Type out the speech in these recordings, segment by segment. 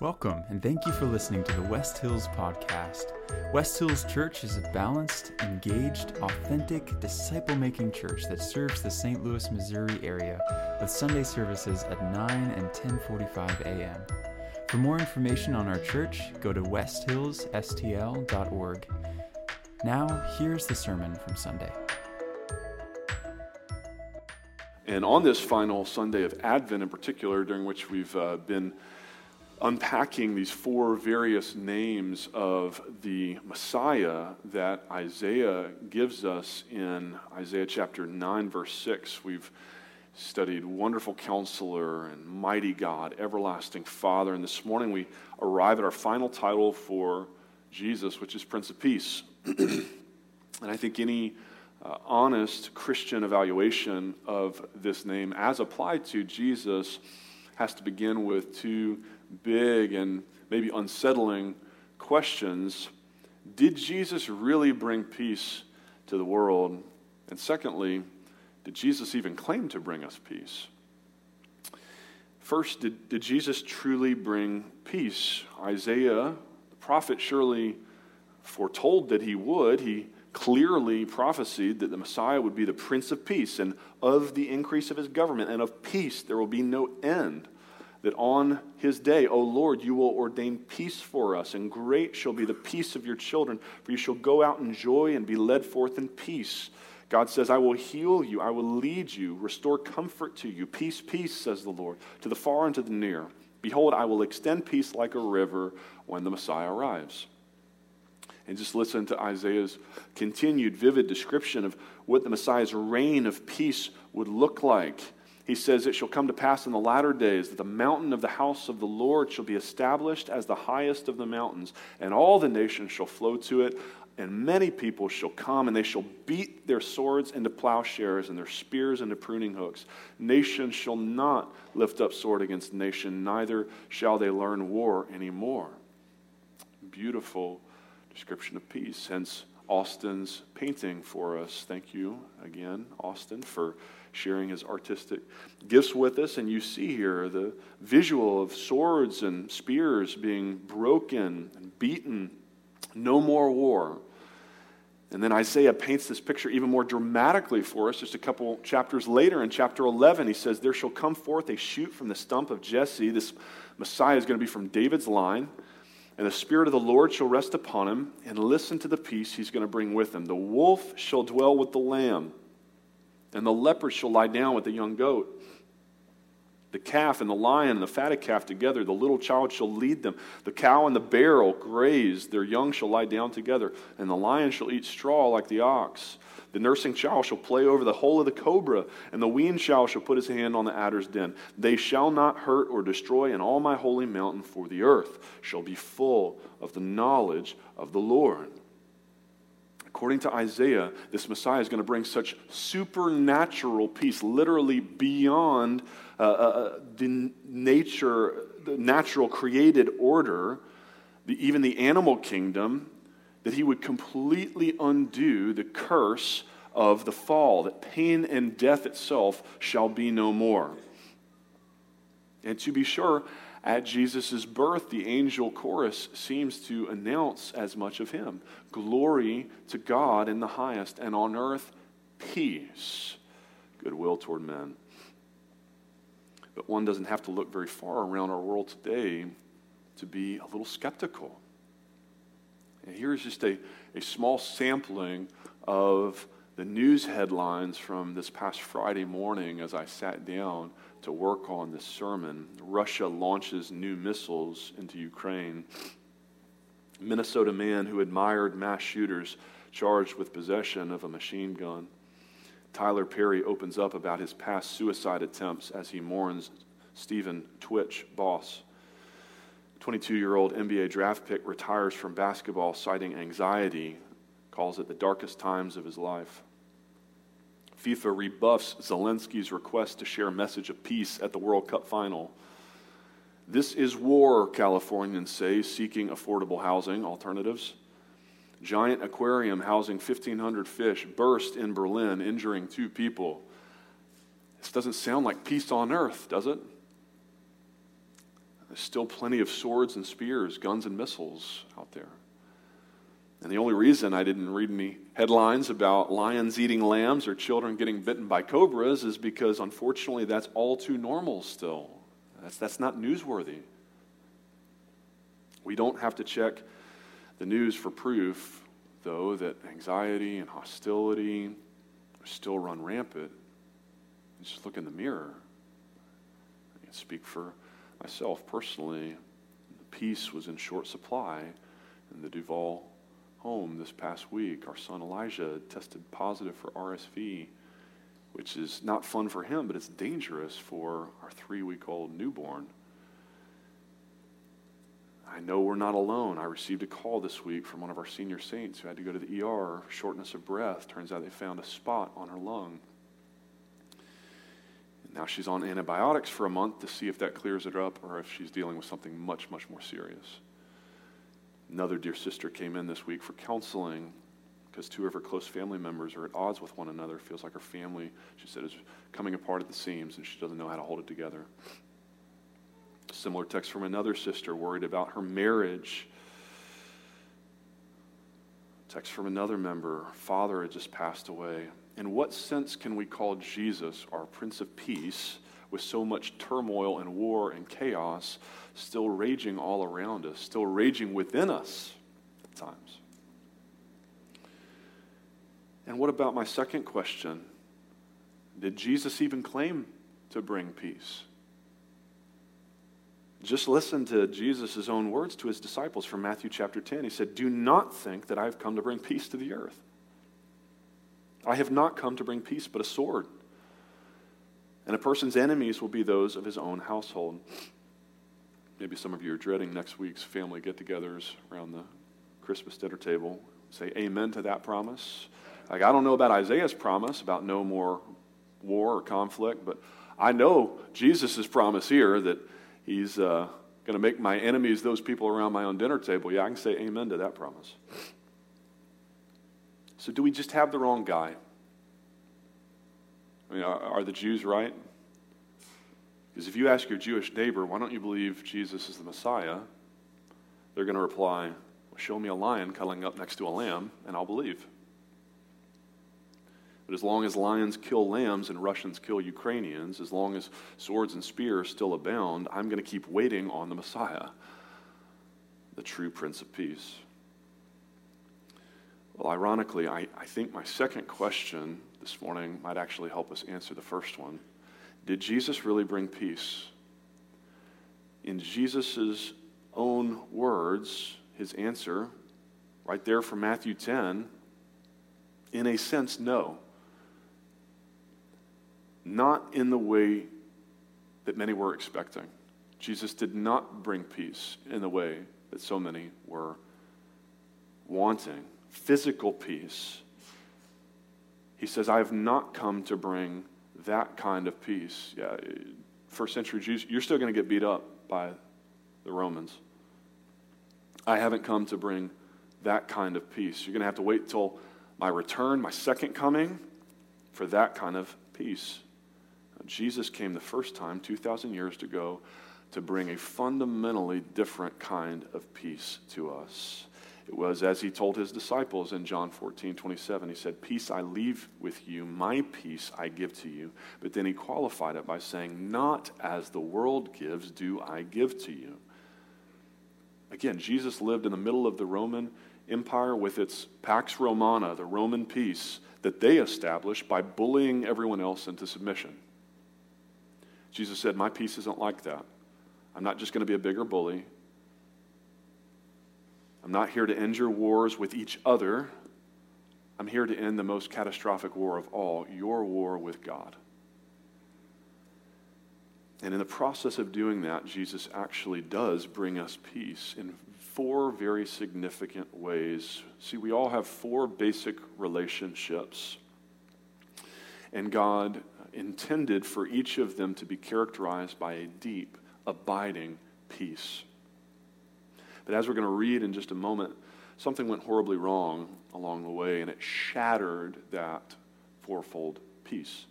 Welcome, and thank you for listening to the West Hills Podcast. West Hills Church is a balanced, engaged, authentic, disciple making church that serves the St. Louis, Missouri area with Sunday services at 9 and 10:45 a.m. For more information on our church, go to westhillsstl.org. Now, here's the sermon from Sunday. And on this final Sunday of Advent, in particular, during which we've uh, been unpacking these four various names of the Messiah that Isaiah gives us in Isaiah chapter 9, verse 6. We've studied Wonderful Counselor and Mighty God, Everlasting Father. And this morning we arrive at our final title for Jesus, which is Prince of Peace. and I think any uh, honest Christian evaluation of this name as applied to Jesus has to begin with two big and maybe unsettling questions. Did Jesus really bring peace to the world? And secondly, did Jesus even claim to bring us peace? First, did, did Jesus truly bring peace? Isaiah, the prophet, surely foretold that he would. He clearly prophesied that the Messiah would be the Prince of Peace, and of the increase of his government, and of peace there will be no end that on his day, O Lord, you will ordain peace for us, and great shall be the peace of your children, for you shall go out in joy and be led forth in peace. God says, I will heal you, I will lead you, restore comfort to you. Peace, peace, says the Lord, to the far and to the near. Behold, I will extend peace like a river when the Messiah arrives. And just listen to Isaiah's continued vivid description of what the Messiah's reign of peace would look like he says, It shall come to pass in the latter days that the mountain of the house of the Lord shall be established as the highest of the mountains, and all the nations shall flow to it. And many people shall come, and they shall beat their swords into plowshares and their spears into pruning hooks. Nation shall not lift up sword against nation, neither shall they learn war anymore. Beautiful description of peace. Hence, Austin's painting for us. Thank you again, Austin, for sharing his artistic gifts with us. And you see here the visual of swords and spears being broken and beaten. No more war. And then Isaiah paints this picture even more dramatically for us just a couple chapters later. In chapter 11, he says, There shall come forth a shoot from the stump of Jesse. This Messiah is going to be from David's line. And the Spirit of the Lord shall rest upon him, and listen to the peace he's going to bring with him. The wolf shall dwell with the lamb, and the leopard shall lie down with the young goat. The calf and the lion and the fatted calf together, the little child shall lead them. The cow and the bear will graze, their young shall lie down together, and the lion shall eat straw like the ox. The nursing child shall play over the hole of the cobra, and the weaned child shall put his hand on the adder's den. They shall not hurt or destroy in all my holy mountain, for the earth shall be full of the knowledge of the Lord. According to Isaiah, this Messiah is going to bring such supernatural peace, literally beyond uh, uh, uh, the nature, the natural created order, the, even the animal kingdom, that he would completely undo the curse of the fall, that pain and death itself shall be no more. And to be sure, at Jesus' birth, the angel chorus seems to announce as much of him glory to God in the highest, and on earth, peace, goodwill toward men. But one doesn't have to look very far around our world today to be a little skeptical. And here's just a, a small sampling of the news headlines from this past Friday morning as I sat down to work on this sermon. Russia launches new missiles into Ukraine. Minnesota man who admired mass shooters charged with possession of a machine gun. Tyler Perry opens up about his past suicide attempts as he mourns Stephen Twitch Boss. 22 year old NBA draft pick retires from basketball citing anxiety, calls it the darkest times of his life. FIFA rebuffs Zelensky's request to share a message of peace at the World Cup final. This is war, Californians say, seeking affordable housing alternatives. Giant aquarium housing 1,500 fish burst in Berlin, injuring two people. This doesn't sound like peace on earth, does it? There's still plenty of swords and spears, guns and missiles out there. And the only reason I didn't read any headlines about lions eating lambs or children getting bitten by cobras is because, unfortunately, that's all too normal still. That's, that's not newsworthy. We don't have to check the news for proof, though, that anxiety and hostility still run rampant. Just look in the mirror. I can speak for myself personally. The peace was in short supply in the Duval home this past week. Our son Elijah tested positive for RSV, which is not fun for him, but it's dangerous for our three week old newborn. I know we're not alone. I received a call this week from one of our senior saints who had to go to the ER, for shortness of breath. Turns out they found a spot on her lung. And now she's on antibiotics for a month to see if that clears it up or if she's dealing with something much, much more serious. Another dear sister came in this week for counseling because two of her close family members are at odds with one another. Feels like her family, she said, is coming apart at the seams and she doesn't know how to hold it together. Similar text from another sister worried about her marriage. Text from another member, father had just passed away. In what sense can we call Jesus our Prince of Peace with so much turmoil and war and chaos still raging all around us, still raging within us at times? And what about my second question? Did Jesus even claim to bring peace? Just listen to Jesus' own words to his disciples from Matthew chapter 10. He said, Do not think that I have come to bring peace to the earth. I have not come to bring peace, but a sword. And a person's enemies will be those of his own household. Maybe some of you are dreading next week's family get togethers around the Christmas dinner table. Say amen to that promise. Like, I don't know about Isaiah's promise about no more war or conflict, but I know Jesus' promise here that he's uh, going to make my enemies those people around my own dinner table. Yeah, I can say amen to that promise. So, do we just have the wrong guy? I mean, are, are the Jews right? Because if you ask your Jewish neighbor, why don't you believe Jesus is the Messiah? They're going to reply, well, Show me a lion cuddling up next to a lamb, and I'll believe. But as long as lions kill lambs and Russians kill Ukrainians, as long as swords and spears still abound, I'm going to keep waiting on the Messiah, the true Prince of Peace. Well, ironically, I, I think my second question this morning might actually help us answer the first one. Did Jesus really bring peace? In Jesus' own words, his answer, right there from Matthew 10, in a sense, no not in the way that many were expecting. Jesus did not bring peace in the way that so many were wanting physical peace. He says, I have not come to bring that kind of peace. Yeah, first century Jews, you're still going to get beat up by the Romans. I haven't come to bring that kind of peace. You're going to have to wait till my return, my second coming, for that kind of peace. Jesus came the first time 2,000 years ago to bring a fundamentally different kind of peace to us. It was as he told his disciples in John 14, 27. He said, Peace I leave with you, my peace I give to you. But then he qualified it by saying, Not as the world gives, do I give to you. Again, Jesus lived in the middle of the Roman Empire with its Pax Romana, the Roman peace that they established by bullying everyone else into submission. Jesus said, My peace isn't like that. I'm not just going to be a bigger bully. I'm not here to end your wars with each other. I'm here to end the most catastrophic war of all your war with God. And in the process of doing that, Jesus actually does bring us peace in four very significant ways. See, we all have four basic relationships. And God intended for each of them to be characterized by a deep, abiding peace. But as we're going to read in just a moment, something went horribly wrong along the way, and it shattered that fourfold peace.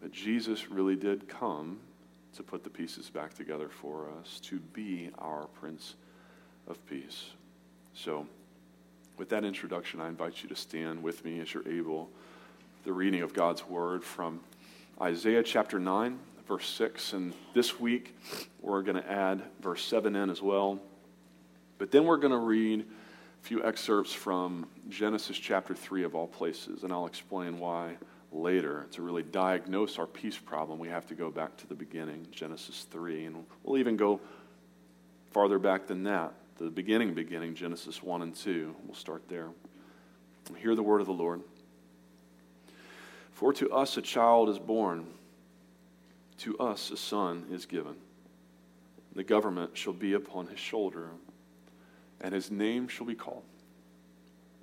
But Jesus really did come to put the pieces back together for us, to be our Prince of Peace. So, with that introduction, I invite you to stand with me as you're able. The reading of God's Word from Isaiah chapter 9, verse 6. And this week, we're going to add verse 7 in as well. But then we're going to read a few excerpts from Genesis chapter 3 of all places, and I'll explain why later. To really diagnose our peace problem, we have to go back to the beginning, Genesis 3. And we'll even go farther back than that, the beginning, beginning, Genesis 1 and 2. We'll start there. Hear the word of the Lord. For to us a child is born, to us a son is given. The government shall be upon his shoulder, and his name shall be called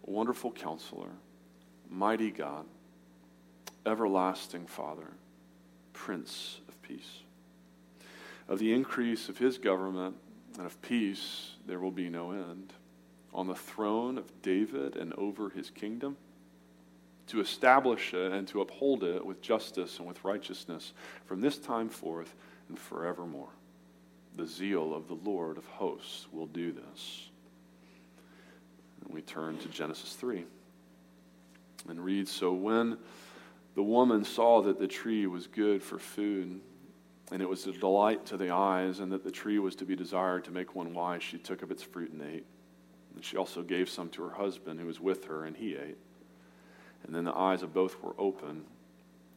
Wonderful Counselor, Mighty God everlasting Father, Prince of Peace. Of the increase of his government and of peace, there will be no end. On the throne of David and over his kingdom, to establish it and to uphold it with justice and with righteousness from this time forth and forevermore. The zeal of the Lord of hosts will do this. And we turn to Genesis 3 and read So when the woman saw that the tree was good for food, and it was a delight to the eyes, and that the tree was to be desired to make one wise. She took of its fruit and ate. And she also gave some to her husband who was with her, and he ate. And then the eyes of both were open,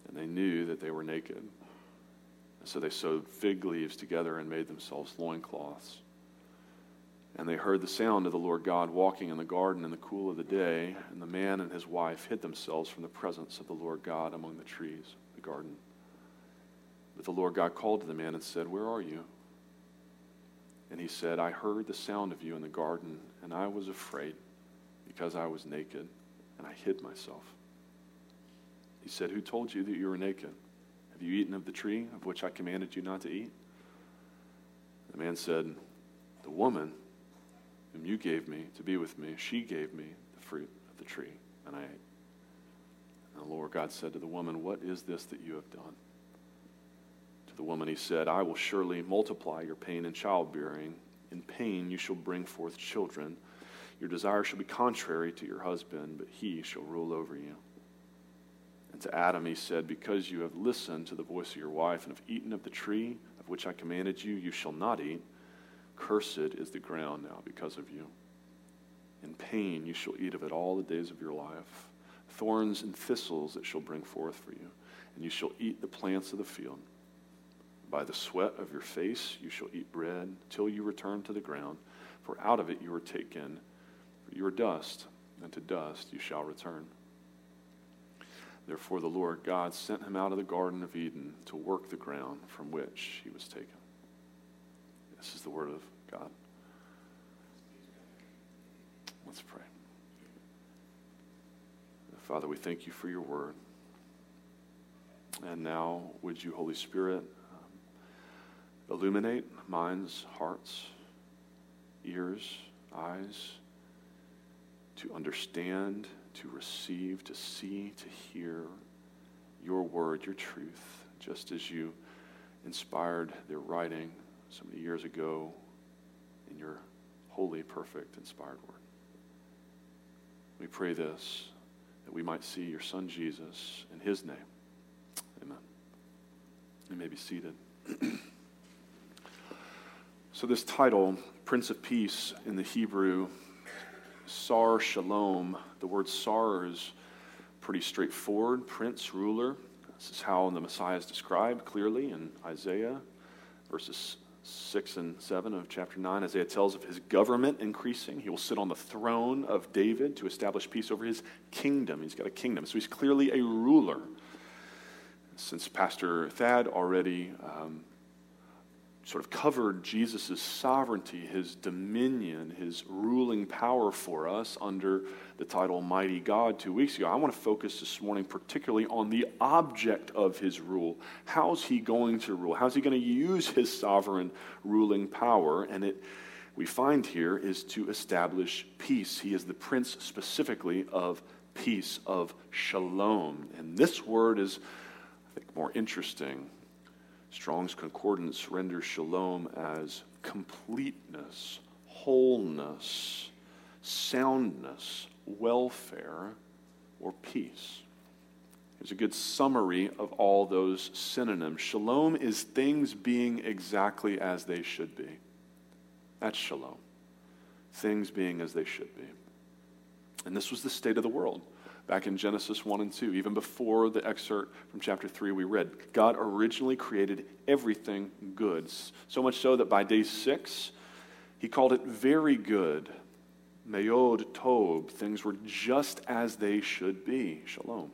and they knew that they were naked. And so they sewed fig leaves together and made themselves loincloths. And they heard the sound of the Lord God walking in the garden in the cool of the day, and the man and his wife hid themselves from the presence of the Lord God among the trees the garden. But the Lord God called to the man and said, Where are you? And he said, I heard the sound of you in the garden, and I was afraid because I was naked, and I hid myself. He said, Who told you that you were naked? Have you eaten of the tree of which I commanded you not to eat? The man said, The woman whom you gave me to be with me, she gave me the fruit of the tree, and I ate. And the Lord God said to the woman, What is this that you have done? To the woman he said, I will surely multiply your pain in childbearing. In pain you shall bring forth children. Your desire shall be contrary to your husband, but he shall rule over you. And to Adam he said, Because you have listened to the voice of your wife and have eaten of the tree of which I commanded you, you shall not eat. Cursed is the ground now because of you. In pain you shall eat of it all the days of your life. Thorns and thistles it shall bring forth for you, and you shall eat the plants of the field. By the sweat of your face you shall eat bread till you return to the ground, for out of it you are taken. You are dust, and to dust you shall return. Therefore the Lord God sent him out of the Garden of Eden to work the ground from which he was taken. This is the word of God. Let's pray. Father, we thank you for your word. And now, would you, Holy Spirit, um, illuminate minds, hearts, ears, eyes, to understand, to receive, to see, to hear your word, your truth, just as you inspired their writing so many years ago in your holy, perfect, inspired word. We pray this, that we might see your Son Jesus in his name. Amen. You may be seated. so, this title, Prince of Peace, in the Hebrew, Sar Shalom, the word Sar is pretty straightforward prince, ruler. This is how the Messiah is described clearly in Isaiah verses 6 and 7 of chapter 9, Isaiah tells of his government increasing. He will sit on the throne of David to establish peace over his kingdom. He's got a kingdom, so he's clearly a ruler. Since Pastor Thad already um, sort of covered Jesus' sovereignty, his dominion, his ruling power for us under the title Mighty God two weeks ago. I want to focus this morning particularly on the object of his rule. How's he going to rule? How's he going to use his sovereign ruling power? And it we find here is to establish peace. He is the prince specifically of peace, of shalom. And this word is, I think, more interesting Strong's Concordance renders shalom as completeness, wholeness, soundness, welfare, or peace. Here's a good summary of all those synonyms. Shalom is things being exactly as they should be. That's shalom. Things being as they should be. And this was the state of the world back in Genesis 1 and 2, even before the excerpt from chapter 3 we read. God originally created everything good, so much so that by day 6, he called it very good. Meod Tob, things were just as they should be. Shalom.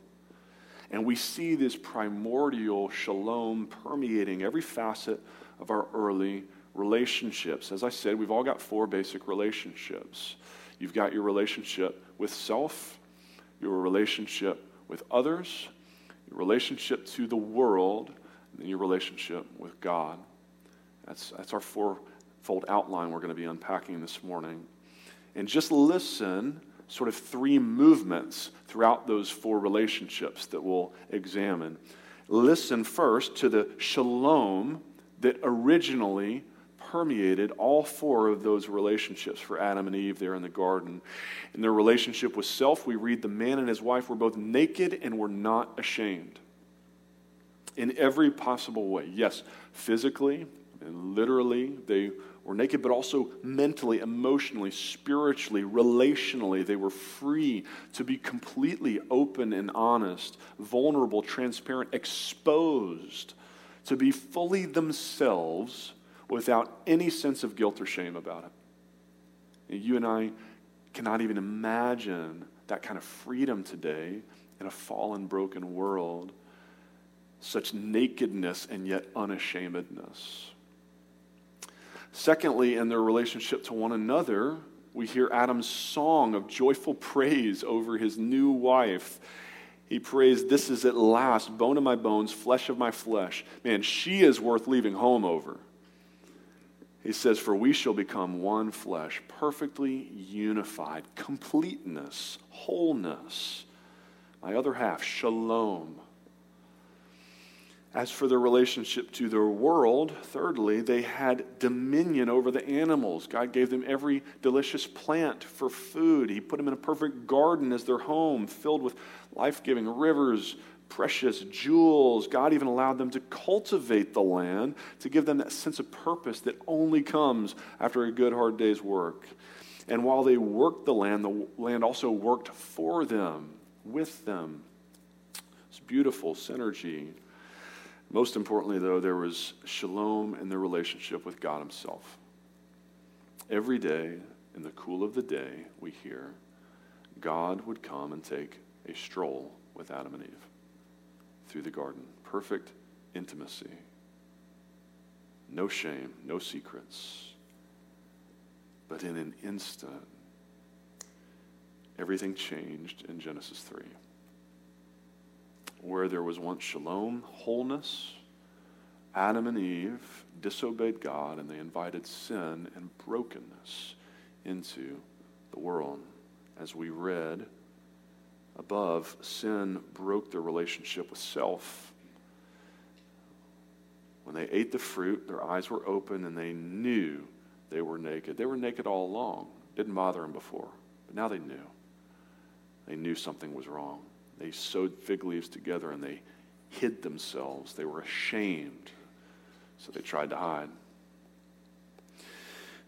And we see this primordial shalom permeating every facet of our early relationships. As I said, we've all got four basic relationships. You've got your relationship with self, your relationship with others, your relationship to the world, and your relationship with God. That's, that's our fourfold outline we're going to be unpacking this morning. And just listen, sort of three movements throughout those four relationships that we'll examine. Listen first to the shalom that originally permeated all four of those relationships for Adam and Eve there in the garden. In their relationship with self, we read the man and his wife were both naked and were not ashamed. In every possible way. Yes, physically and literally, they were naked, but also mentally, emotionally, spiritually, relationally. They were free to be completely open and honest, vulnerable, transparent, exposed, to be fully themselves without any sense of guilt or shame about it. And you and I cannot even imagine that kind of freedom today in a fallen, broken world. Such nakedness and yet unashamedness. Secondly, in their relationship to one another, we hear Adam's song of joyful praise over his new wife. He prays, This is at last bone of my bones, flesh of my flesh. Man, she is worth leaving home over. He says, For we shall become one flesh, perfectly unified, completeness, wholeness. My other half, shalom. As for their relationship to their world, thirdly, they had dominion over the animals. God gave them every delicious plant for food. He put them in a perfect garden as their home, filled with life giving rivers, precious jewels. God even allowed them to cultivate the land to give them that sense of purpose that only comes after a good, hard day's work. And while they worked the land, the land also worked for them, with them. It's beautiful synergy. Most importantly, though, there was shalom in their relationship with God Himself. Every day, in the cool of the day, we hear God would come and take a stroll with Adam and Eve through the garden. Perfect intimacy. No shame, no secrets. But in an instant, everything changed in Genesis 3. Where there was once shalom, wholeness, Adam and Eve disobeyed God and they invited sin and brokenness into the world. As we read, above, sin broke their relationship with self. When they ate the fruit, their eyes were open and they knew they were naked. They were naked all along. Didn't bother them before, but now they knew. They knew something was wrong. They sewed fig leaves together and they hid themselves. They were ashamed, so they tried to hide.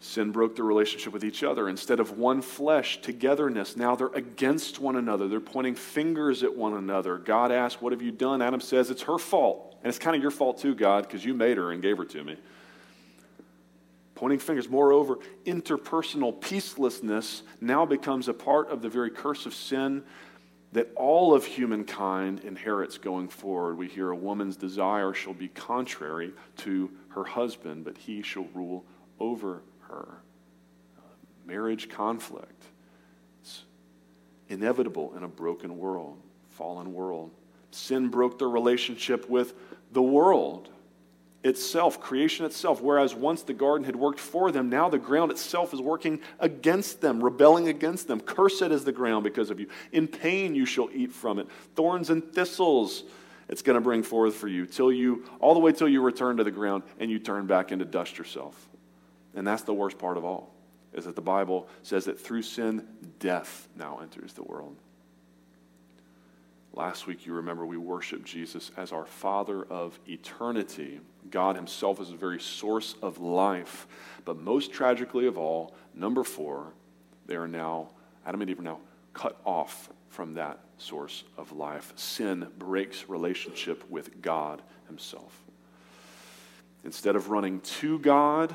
Sin broke the relationship with each other. Instead of one flesh, togetherness, now they're against one another. They're pointing fingers at one another. God asks, What have you done? Adam says, It's her fault. And it's kind of your fault too, God, because you made her and gave her to me. Pointing fingers. Moreover, interpersonal peacelessness now becomes a part of the very curse of sin that all of humankind inherits going forward. We hear a woman's desire shall be contrary to her husband, but he shall rule over her. Uh, marriage conflict. It's inevitable in a broken world, fallen world. Sin broke their relationship with the world itself, creation itself. Whereas once the garden had worked for them, now the ground itself is working against them, rebelling against them. Cursed is the ground because of you. In pain you shall eat from it. Thorns and thistles it's going to bring forth for you till you all the way till you return to the ground and you turn back into dust yourself. And that's the worst part of all is that the Bible says that through sin death now enters the world. Last week, you remember we worshiped Jesus as our Father of eternity. God Himself is the very source of life. But most tragically of all, number four, they are now, Adam and Eve are now cut off from that source of life. Sin breaks relationship with God Himself. Instead of running to God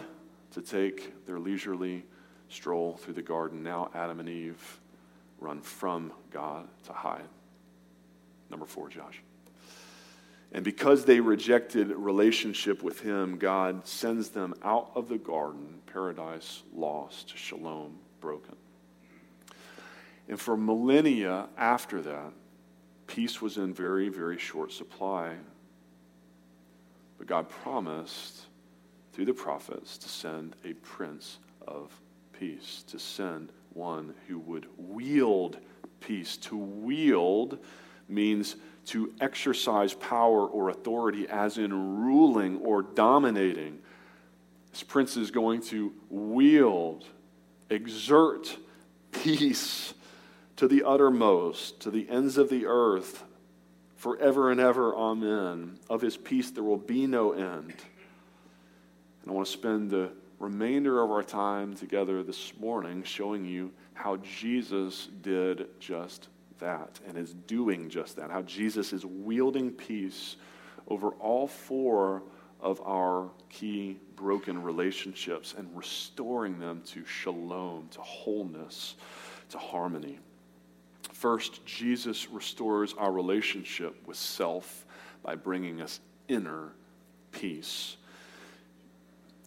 to take their leisurely stroll through the garden, now Adam and Eve run from God to hide. Number four, Josh. And because they rejected relationship with him, God sends them out of the garden, paradise lost, shalom broken. And for millennia after that, peace was in very, very short supply. But God promised through the prophets to send a prince of peace, to send one who would wield peace. To wield means to exercise power or authority, as in ruling or dominating. This prince is going to wield, exert peace to the uttermost, to the ends of the earth, forever and ever. Amen. Of his peace there will be no end. And I want to spend the remainder of our time together this morning showing you how Jesus did just that and is doing just that. How Jesus is wielding peace over all four of our key broken relationships and restoring them to shalom, to wholeness, to harmony. First, Jesus restores our relationship with self by bringing us inner peace.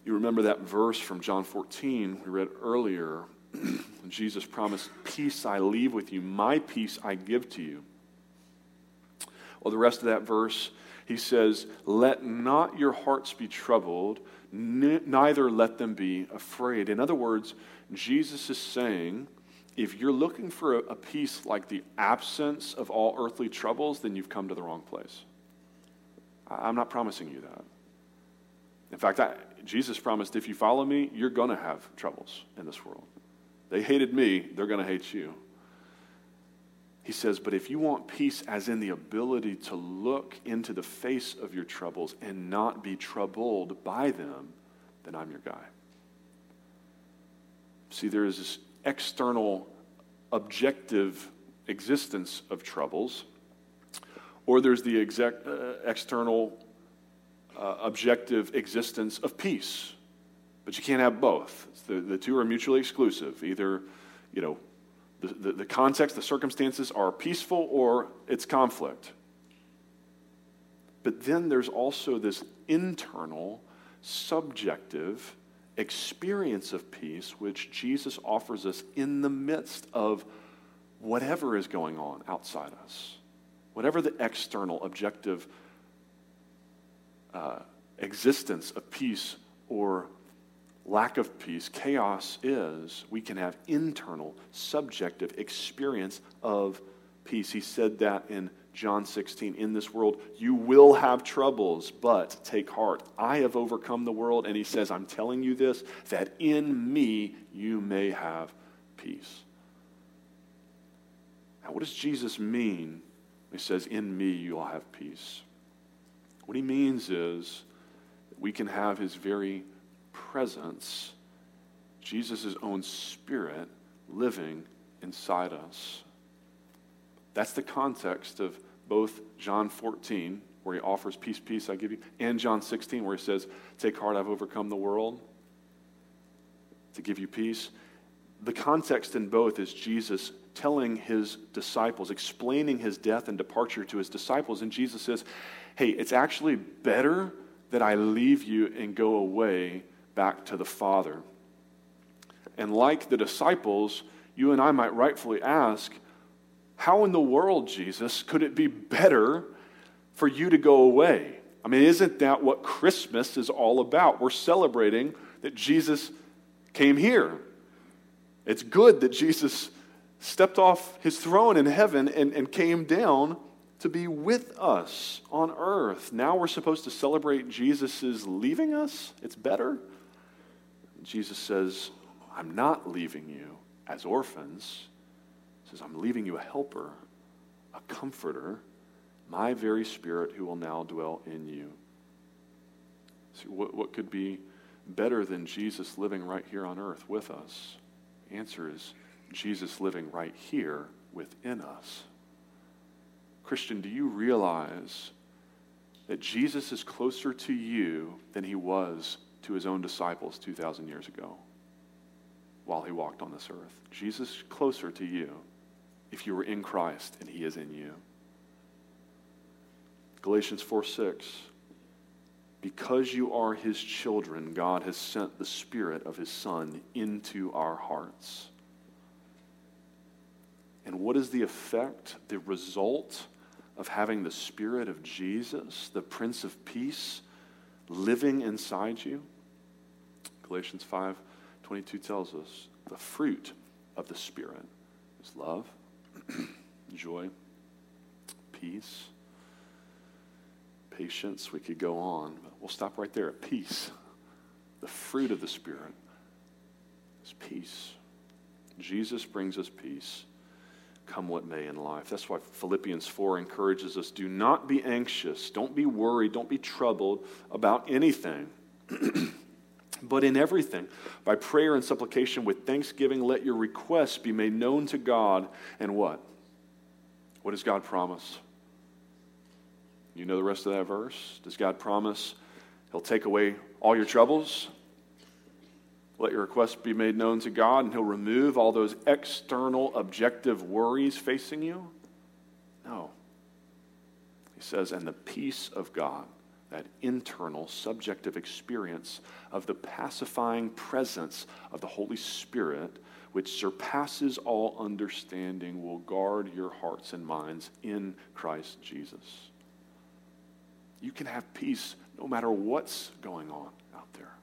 You remember that verse from John 14 we read earlier Jesus promised, Peace I leave with you, my peace I give to you. Well, the rest of that verse, he says, Let not your hearts be troubled, neither let them be afraid. In other words, Jesus is saying, if you're looking for a, peace like the absence of all earthly troubles, then you've come to the wrong place. I'm not promising you that. In fact, I, Jesus promised if you follow me, you're going to have troubles in this world. They hated me, they're going to hate you. He says, but if you want peace, as in the ability to look into the face of your troubles and not be troubled by them, then I'm your guy. See, there is this external, objective existence of troubles, or there's the exec, uh, external, uh, objective existence of peace. But you can't have both. The, the two are mutually exclusive. Either, you know, the, the, the context, the circumstances are peaceful or it's conflict. But then there's also this internal, subjective experience of peace which Jesus offers us in the midst of whatever is going on outside us. Whatever the external, objective uh, existence of peace or lack of peace, chaos is, we can have internal, subjective experience of peace. He said that in John 16. In this world, you will have troubles, but take heart. I have overcome the world. And he says, I'm telling you this, that in me you may have peace. Now, what does Jesus mean? He says, In me you'll have peace. What he means is that we can have his very presence, Jesus' own spirit living inside us. That's the context of both John 14, where he offers peace, peace I give you, and John 16, where he says, Take heart, I've overcome the world to give you peace. The context in both is Jesus telling his disciples, explaining his death and departure to his disciples. And Jesus says, Hey, it's actually better that I leave you and go away back to the Father. And like the disciples, you and I might rightfully ask, how in the world, Jesus, could it be better for you to go away? I mean, isn't that what Christmas is all about? We're celebrating that Jesus came here. It's good that Jesus stepped off his throne in heaven and, and came down to be with us on earth. Now we're supposed to celebrate Jesus' leaving us? It's better? Jesus says, I'm not leaving you as orphans. He says, I'm leaving you a helper, a comforter, my very spirit who will now dwell in you. See, what, what could be better than Jesus living right here on earth with us? The answer is Jesus living right here within us. Christian, do you realize that Jesus is closer to you than he was to his own disciples 2,000 years ago while he walked on this earth? Jesus closer to you if you were in Christ and he is in you. Galatians 4 6. Because you are his children, God has sent the Spirit of his Son into our hearts. And what is the effect, the result of having the Spirit of Jesus, the Prince of Peace, living inside you? Galatians 5 22 tells us the fruit of the Spirit is love, joy, peace, patience. We could go on, but we'll stop right there at peace. The fruit of the Spirit is peace. Jesus brings us peace come what may in life. That's why Philippians 4 encourages us do not be anxious, don't be worried, don't be troubled about anything. but in everything, by prayer and supplication with thanksgiving, let your requests be made known to God. And what? What does God promise? You know the rest of that verse? Does God promise He'll take away all your troubles? Let your requests be made known to God, and He'll remove all those external, objective worries facing you? No. He says, and the peace of God, that internal, subjective experience of the pacifying presence of the Holy Spirit, which surpasses all understanding, will guard your hearts and minds in Christ Jesus. You can have peace no matter what's going on out there.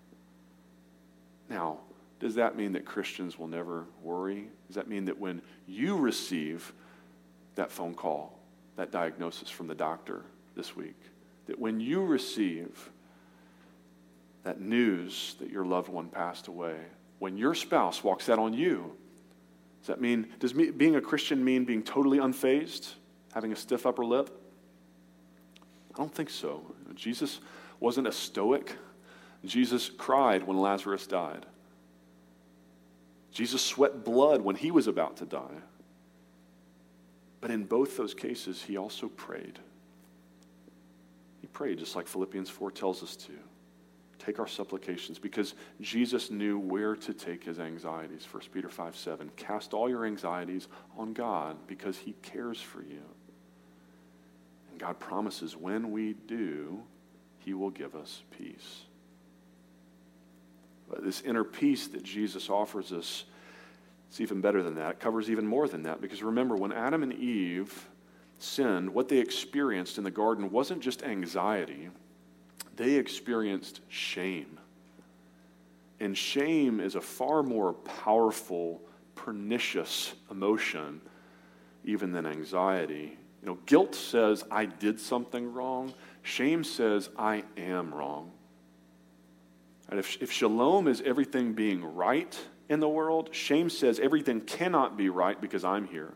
Now, does that mean that Christians will never worry? Does that mean that when you receive that phone call, that diagnosis from the doctor this week, that when you receive that news that your loved one passed away, when your spouse walks out on you, does that mean, does me, being a Christian mean being totally unfazed, having a stiff upper lip? I don't think so. Jesus wasn't a stoic. Jesus cried when Lazarus died. Jesus sweat blood when he was about to die. But in both those cases, he also prayed. He prayed just like Philippians 4 tells us to. Take our supplications because Jesus knew where to take his anxieties. 1 Peter 5 7. Cast all your anxieties on God because he cares for you. And God promises when we do, he will give us peace. This inner peace that Jesus offers us, it's even better than that. It covers even more than that. Because remember, when Adam and Eve sinned, what they experienced in the garden wasn't just anxiety, they experienced shame. And shame is a far more powerful, pernicious emotion even than anxiety. You know, guilt says, I did something wrong. Shame says, I am wrong. If, if shalom is everything being right in the world, shame says everything cannot be right because I'm here.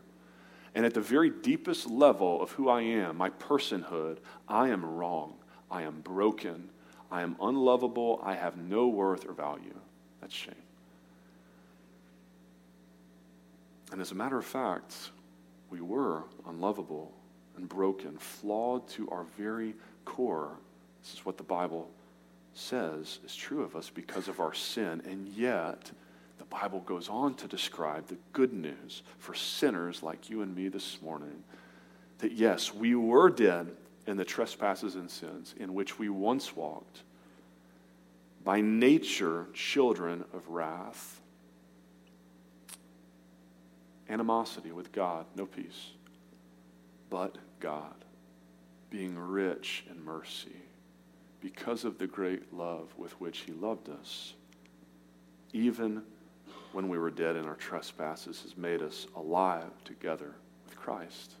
And at the very deepest level of who I am, my personhood, I am wrong. I am broken. I am unlovable. I have no worth or value. That's shame. And as a matter of fact, we were unlovable and broken, flawed to our very core. This is what the Bible says is true of us because of our sin. And yet, the Bible goes on to describe the good news for sinners like you and me this morning that yes, we were dead in the trespasses and sins in which we once walked, by nature, children of wrath, animosity with God, no peace, but God, being rich in mercy because of the great love with which he loved us, even when we were dead in our trespasses, has made us alive together with Christ.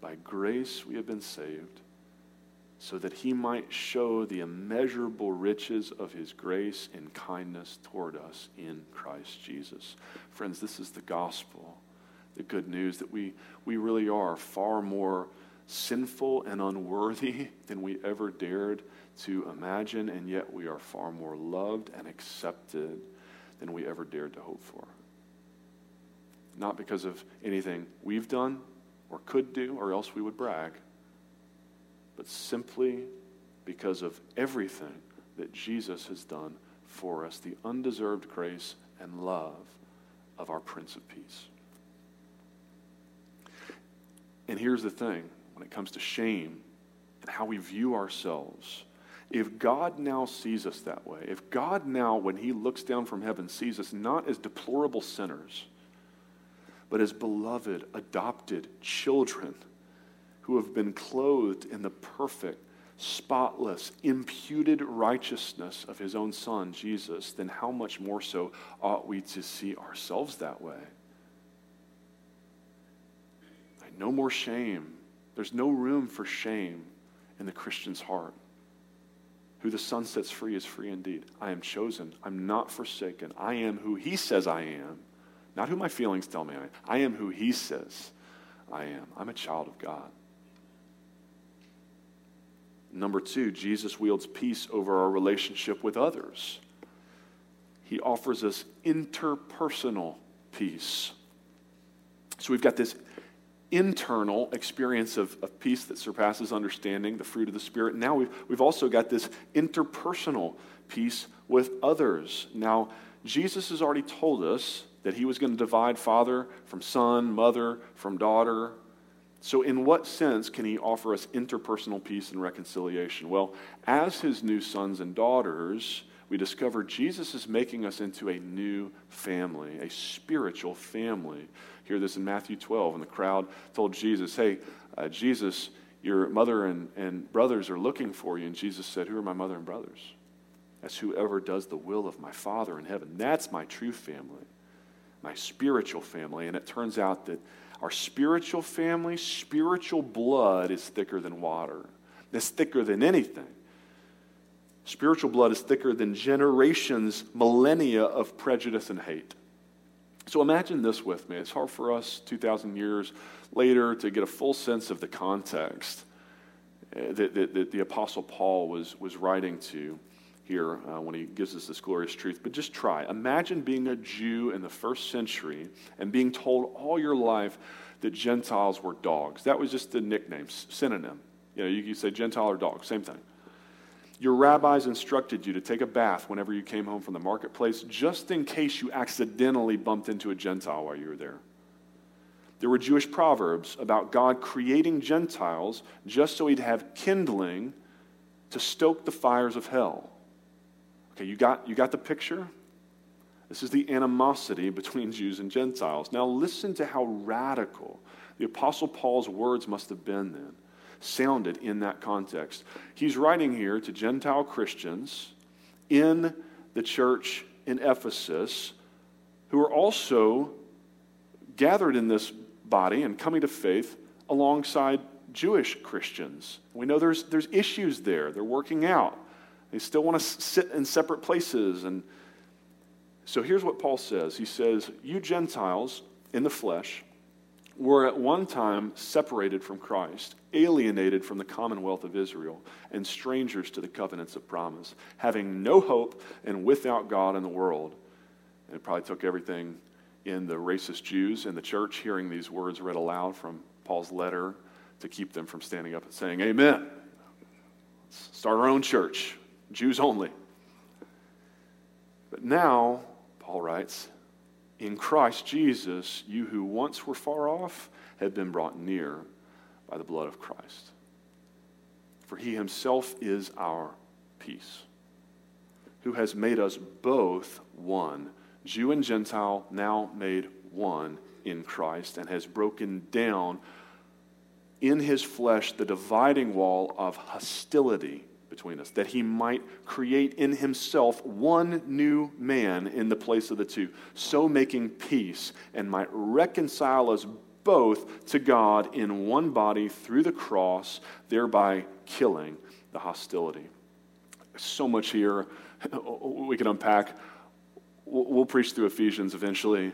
By grace we have been saved, so that he might show the immeasurable riches of his grace and kindness toward us in Christ Jesus. Friends, this is the gospel, the good news that we, we really are far more sinful and unworthy than we ever dared to imagine, and yet we are far more loved and accepted than we ever dared to hope for. Not because of anything we've done or could do, or else we would brag, but simply because of everything that Jesus has done for us, the undeserved grace and love of our Prince of Peace. And here's the thing when it comes to shame and how we view ourselves. If God now sees us that way, if God now, when He looks down from heaven, sees us not as deplorable sinners, but as beloved, adopted children who have been clothed in the perfect, spotless, imputed righteousness of His own Son, Jesus, then how much more so ought we to see ourselves that way? No more shame. There's no room for shame in the Christian's heart. Who the Son sets free is free indeed. I am chosen. I'm not forsaken. I am who He says I am, not who my feelings tell me I am. I am who He says I am. I'm a child of God. Number two, Jesus wields peace over our relationship with others. He offers us interpersonal peace. So we've got this internal experience of, of peace that surpasses understanding, the fruit of the Spirit. Now we've, we've also got this interpersonal peace with others. Now, Jesus has already told us that he was going to divide father from son, mother from daughter. So, in what sense can he offer us interpersonal peace and reconciliation? Well, as his new sons and daughters, we discover Jesus is making us into a new family, a spiritual family hear this in Matthew 12, and the crowd told Jesus, Hey, uh, Jesus, your mother and, and brothers are looking for you. And Jesus said, Who are my mother and brothers? That's whoever does the will of my Father in heaven. That's my true family, my spiritual family. And it turns out that our spiritual family, spiritual blood is thicker than water, it's thicker than anything. Spiritual blood is thicker than generations, millennia of prejudice and hate. So imagine this with me. It's hard for us 2,000 years later to get a full sense of the context uh, that, that, that the Apostle Paul was, was writing to here uh, when he gives us this glorious truth. But just try. Imagine being a Jew in the first century and being told all your life that Gentiles were dogs. That was just the nickname, synonym. You know, you could say Gentile or dog, same thing. Your rabbis instructed you to take a bath whenever you came home from the marketplace, just in case you accidentally bumped into a Gentile while you were there. There were Jewish proverbs about God creating Gentiles just so he'd have kindling to stoke the fires of hell. Okay, you got, you got the picture? This is the animosity between Jews and Gentiles. Now, listen to how radical the Apostle Paul's words must have been then sounded in that context. He's writing here to Gentile Christians in the church in Ephesus who are also gathered in this body and coming to faith alongside Jewish Christians. We know there's, there's issues there, they're working out. They still want to sit in separate places. And so here's what Paul says He says, You Gentiles in the flesh, were at one time separated from Christ, alienated from the commonwealth of Israel, and strangers to the covenants of promise, having no hope and without God in the world. And it probably took everything in the racist Jews in the church hearing these words read aloud from Paul's letter to keep them from standing up and saying, Amen. Let's start our own church, Jews only. But now, Paul writes, in Christ Jesus, you who once were far off have been brought near by the blood of Christ. For he himself is our peace, who has made us both one, Jew and Gentile, now made one in Christ, and has broken down in his flesh the dividing wall of hostility between us, that he might create in himself one new man in the place of the two, so making peace, and might reconcile us both to God in one body through the cross, thereby killing the hostility. So much here we can unpack. We'll preach through Ephesians eventually.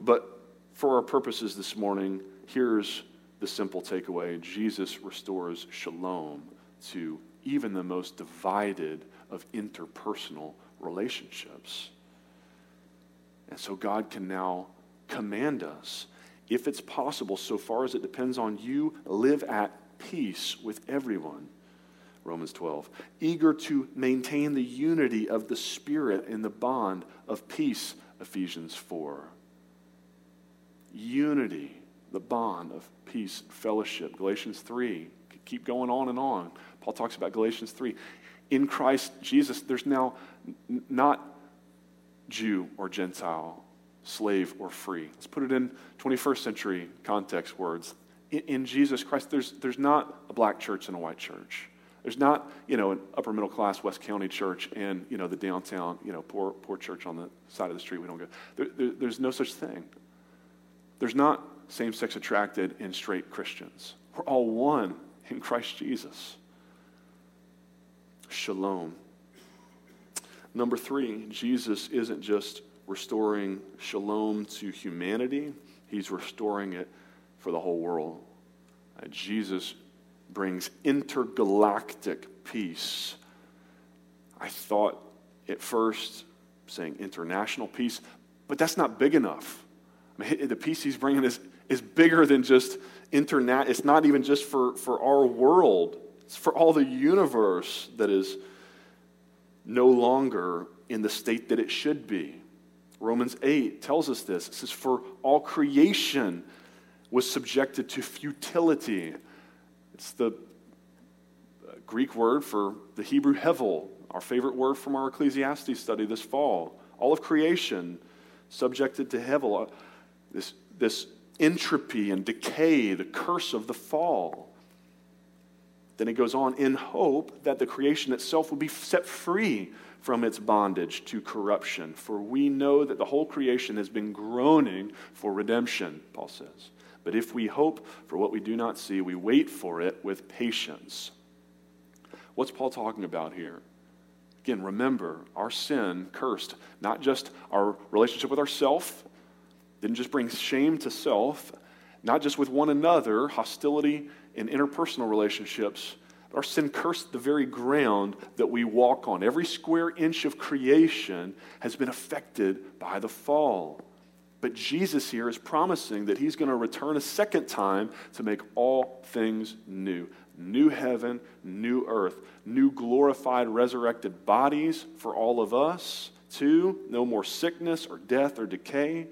But for our purposes this morning, here's the simple takeaway Jesus restores shalom to even the most divided of interpersonal relationships. And so God can now command us, if it's possible, so far as it depends on you, live at peace with everyone. Romans 12. Eager to maintain the unity of the Spirit in the bond of peace, Ephesians 4. Unity, the bond of peace, fellowship, Galatians 3. Keep going on and on. Paul talks about Galatians 3. In Christ Jesus, there's now not Jew or Gentile, slave or free. Let's put it in 21st century context words. In, in, Jesus Christ, there's, there's not a black church and a white church. There's not, you know, an upper middle class West County church and, you know, the downtown, you know, poor, poor church on the side of the street we don't go. There, there, there's no such thing. There's not same sex attracted and straight Christians. We're all one in Christ Jesus. Shalom. Number three, Jesus isn't just restoring shalom to humanity, he's restoring it for the whole world. Uh, Jesus brings intergalactic peace. I thought at first saying international peace, but that's not big enough. I mean, the peace he's bringing is, is bigger than just internet. It's not even just for, for our world, it's for all the universe that is no longer in the state that it should be. Romans 8 tells us this. It says, For all creation was subjected to futility. It's the uh, Greek word for the Hebrew hevel, our favorite word from our Ecclesiastes study this fall. All of creation subjected to hevel, uh, this, this entropy and decay, the curse of the fall. Then it goes on, in hope that the creation itself will be set free from its bondage to corruption. For we know that the whole creation has been groaning for redemption, Paul says. But if we hope for what we do not see, we wait for it with patience. What's Paul talking about here? Again, remember, our sin cursed not just our relationship with ourself, didn't just bring shame to self, not just with one another, hostility in interpersonal relationships, our sin cursed the very ground that we walk on. Every square inch of creation has been affected by the fall. But Jesus here is promising that he's going to return a second time to make all things new new heaven, new earth, new glorified, resurrected bodies for all of us, too. No more sickness or death or decay.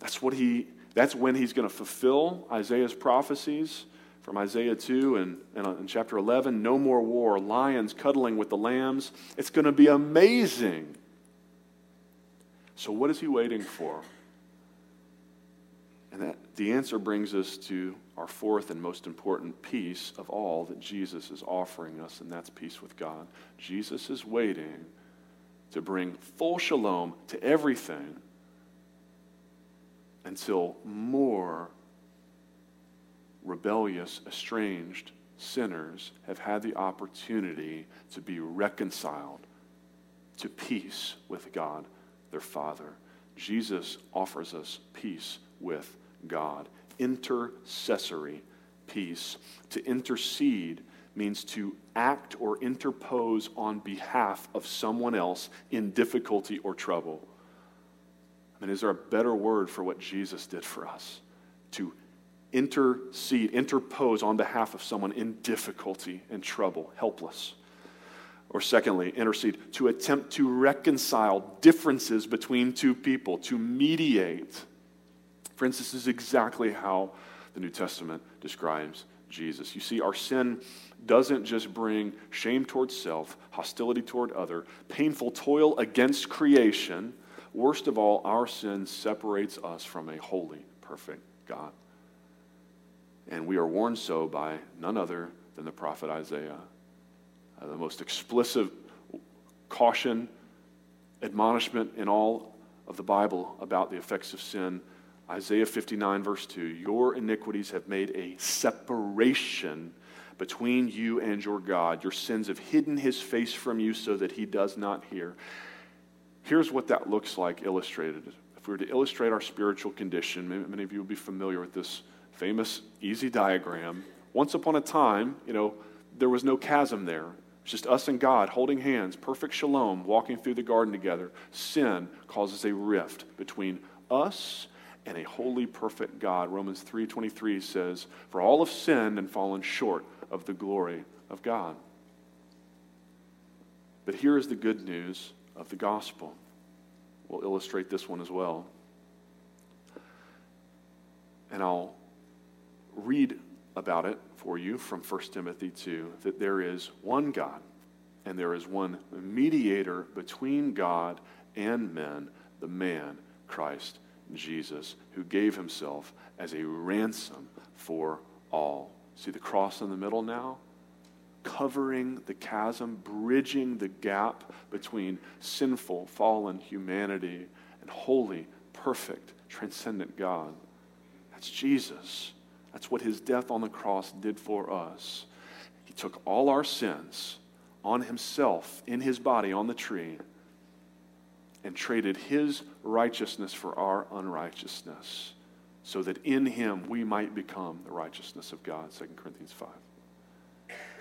That's what he that's when he's going to fulfill Isaiah's prophecies from Isaiah 2 and, and uh, in chapter 11 no more war, lions cuddling with the lambs. It's going to be amazing. So, what is he waiting for? And that, the answer brings us to our fourth and most important piece of all that Jesus is offering us, and that's peace with God. Jesus is waiting to bring full shalom to everything until more rebellious, estranged sinners have had the opportunity to be reconciled to peace with God, their Father. Jesus offers us peace with God, intercessory peace. To intercede means to act or interpose on behalf of someone else in difficulty or trouble. Mean, is there a better word for what Jesus did for us? To intercede, interpose on behalf of someone in difficulty and trouble, helpless. Or secondly, intercede, to attempt to reconcile differences between two people, to mediate. Friends, this is exactly how the New Testament describes Jesus. You see, our sin doesn't just bring shame towards self, hostility toward other, painful toil against creation. Worst of all, our sin separates us from a holy, perfect God. And we are warned so by none other than the prophet Isaiah. Uh, the most explicit caution, admonishment in all of the Bible about the effects of sin Isaiah 59, verse 2 Your iniquities have made a separation between you and your God. Your sins have hidden his face from you so that he does not hear. Here's what that looks like illustrated. If we were to illustrate our spiritual condition, many of you will be familiar with this famous easy diagram. Once upon a time, you know, there was no chasm there. It's just us and God holding hands, perfect shalom, walking through the garden together. Sin causes a rift between us and a holy, perfect God. Romans 3:23 says, "For all have sinned and fallen short of the glory of God." But here is the good news of the gospel. We'll illustrate this one as well. And I'll read about it for you from 1 Timothy 2 that there is one God and there is one mediator between God and men, the man, Christ Jesus, who gave himself as a ransom for all. See the cross in the middle now? Covering the chasm, bridging the gap between sinful, fallen humanity and holy, perfect, transcendent God. That's Jesus. That's what his death on the cross did for us. He took all our sins on himself in his body on the tree and traded his righteousness for our unrighteousness so that in him we might become the righteousness of God 2 corinthians 5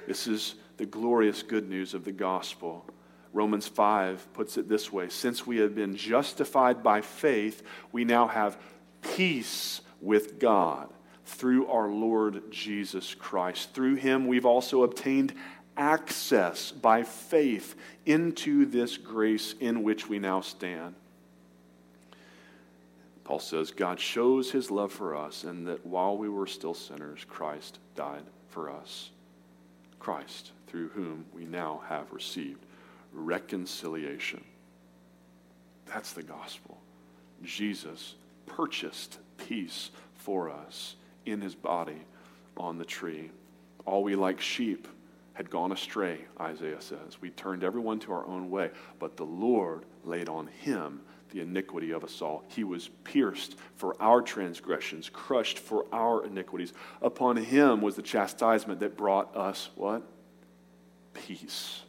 this is the glorious good news of the gospel romans 5 puts it this way since we have been justified by faith we now have peace with god through our lord jesus christ through him we've also obtained access by faith into this grace in which we now stand. Paul says, God shows his love for us, and that while we were still sinners, Christ died for us. Christ, through whom we now have received reconciliation. That's the gospel. Jesus purchased peace for us in his body on the tree. All we like sheep had gone astray, Isaiah says. We turned everyone to our own way, but the Lord laid on him the iniquity of us all. He was pierced for our transgressions, crushed for our iniquities. Upon him was the chastisement that brought us what? Peace.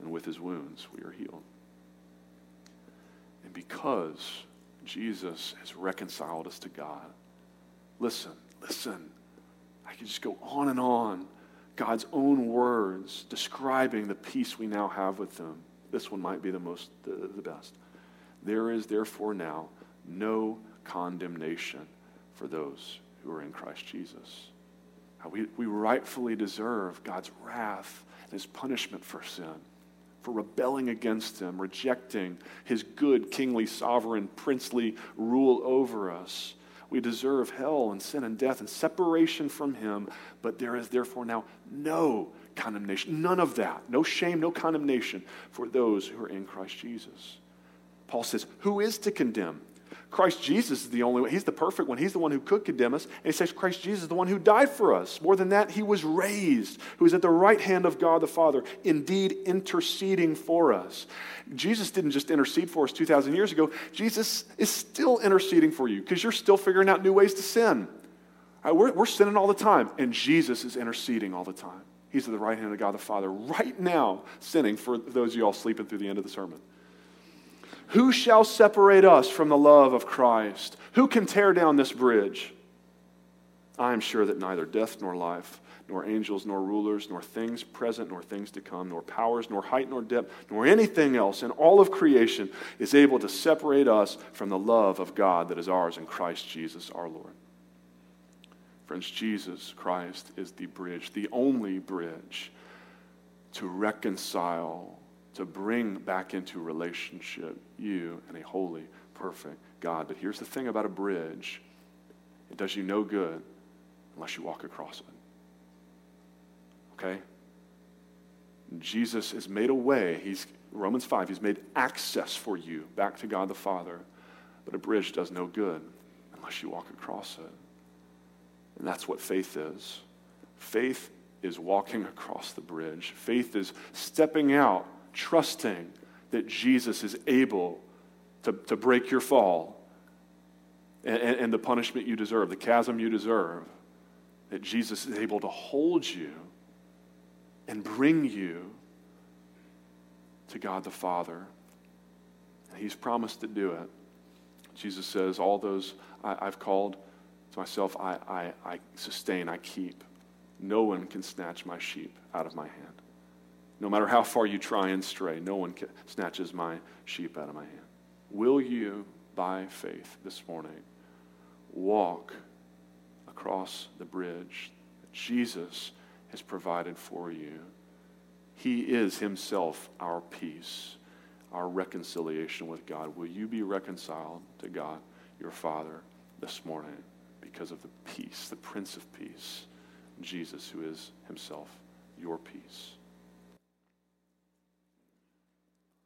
And with his wounds we are healed. And because Jesus has reconciled us to God, listen, listen. I can just go on and on God's own words describing the peace we now have with Him. This one might be the most, the, the best. There is therefore now no condemnation for those who are in Christ Jesus. We, we rightfully deserve God's wrath and his punishment for sin, for rebelling against him, rejecting his good, kingly, sovereign, princely rule over us. We deserve hell and sin and death and separation from Him, but there is therefore now no condemnation. None of that. No shame, no condemnation for those who are in Christ Jesus. Paul says, Who is to condemn? Christ Jesus is the only one. He's the perfect one. He's the one who could condemn us. And he says Christ Jesus is the one who died for us. More than that, he was raised, who is at the right hand of God the Father, indeed interceding for us. Jesus didn't just intercede for us 2,000 years ago. Jesus is still interceding for you because you're still figuring out new ways to sin. Right, we're, we're sinning all the time, and Jesus is interceding all the time. He's at the right hand of God the Father right now, sinning for those of you all sleeping through the end of the sermon. Who shall separate us from the love of Christ? Who can tear down this bridge? I am sure that neither death nor life, nor angels nor rulers, nor things present nor things to come, nor powers, nor height nor depth, nor anything else in all of creation is able to separate us from the love of God that is ours in Christ Jesus our Lord. Friends, Jesus Christ is the bridge, the only bridge to reconcile to bring back into relationship you and a holy, perfect God. But here's the thing about a bridge it does you no good unless you walk across it. Okay? Jesus has made a way. He's Romans 5, he's made access for you back to God the Father. But a bridge does no good unless you walk across it. And that's what faith is. Faith is walking across the bridge. Faith is stepping out trusting that Jesus is able to, to break your fall and, and the punishment you deserve, the chasm you deserve, that Jesus is able to hold you and bring you to God the Father. And he's promised to do it. Jesus says, All those I, have called to myself, I, I, I sustain, I keep. No one can snatch my sheep out of my hand. No matter how far you try and stray, no one snatches my sheep out of my hand. Will you, by faith this morning, walk across the bridge that Jesus has provided for you? He is Himself our peace, our reconciliation with God. Will you be reconciled to God, your Father, this morning because of the peace, the Prince of Peace, Jesus, who is Himself your peace?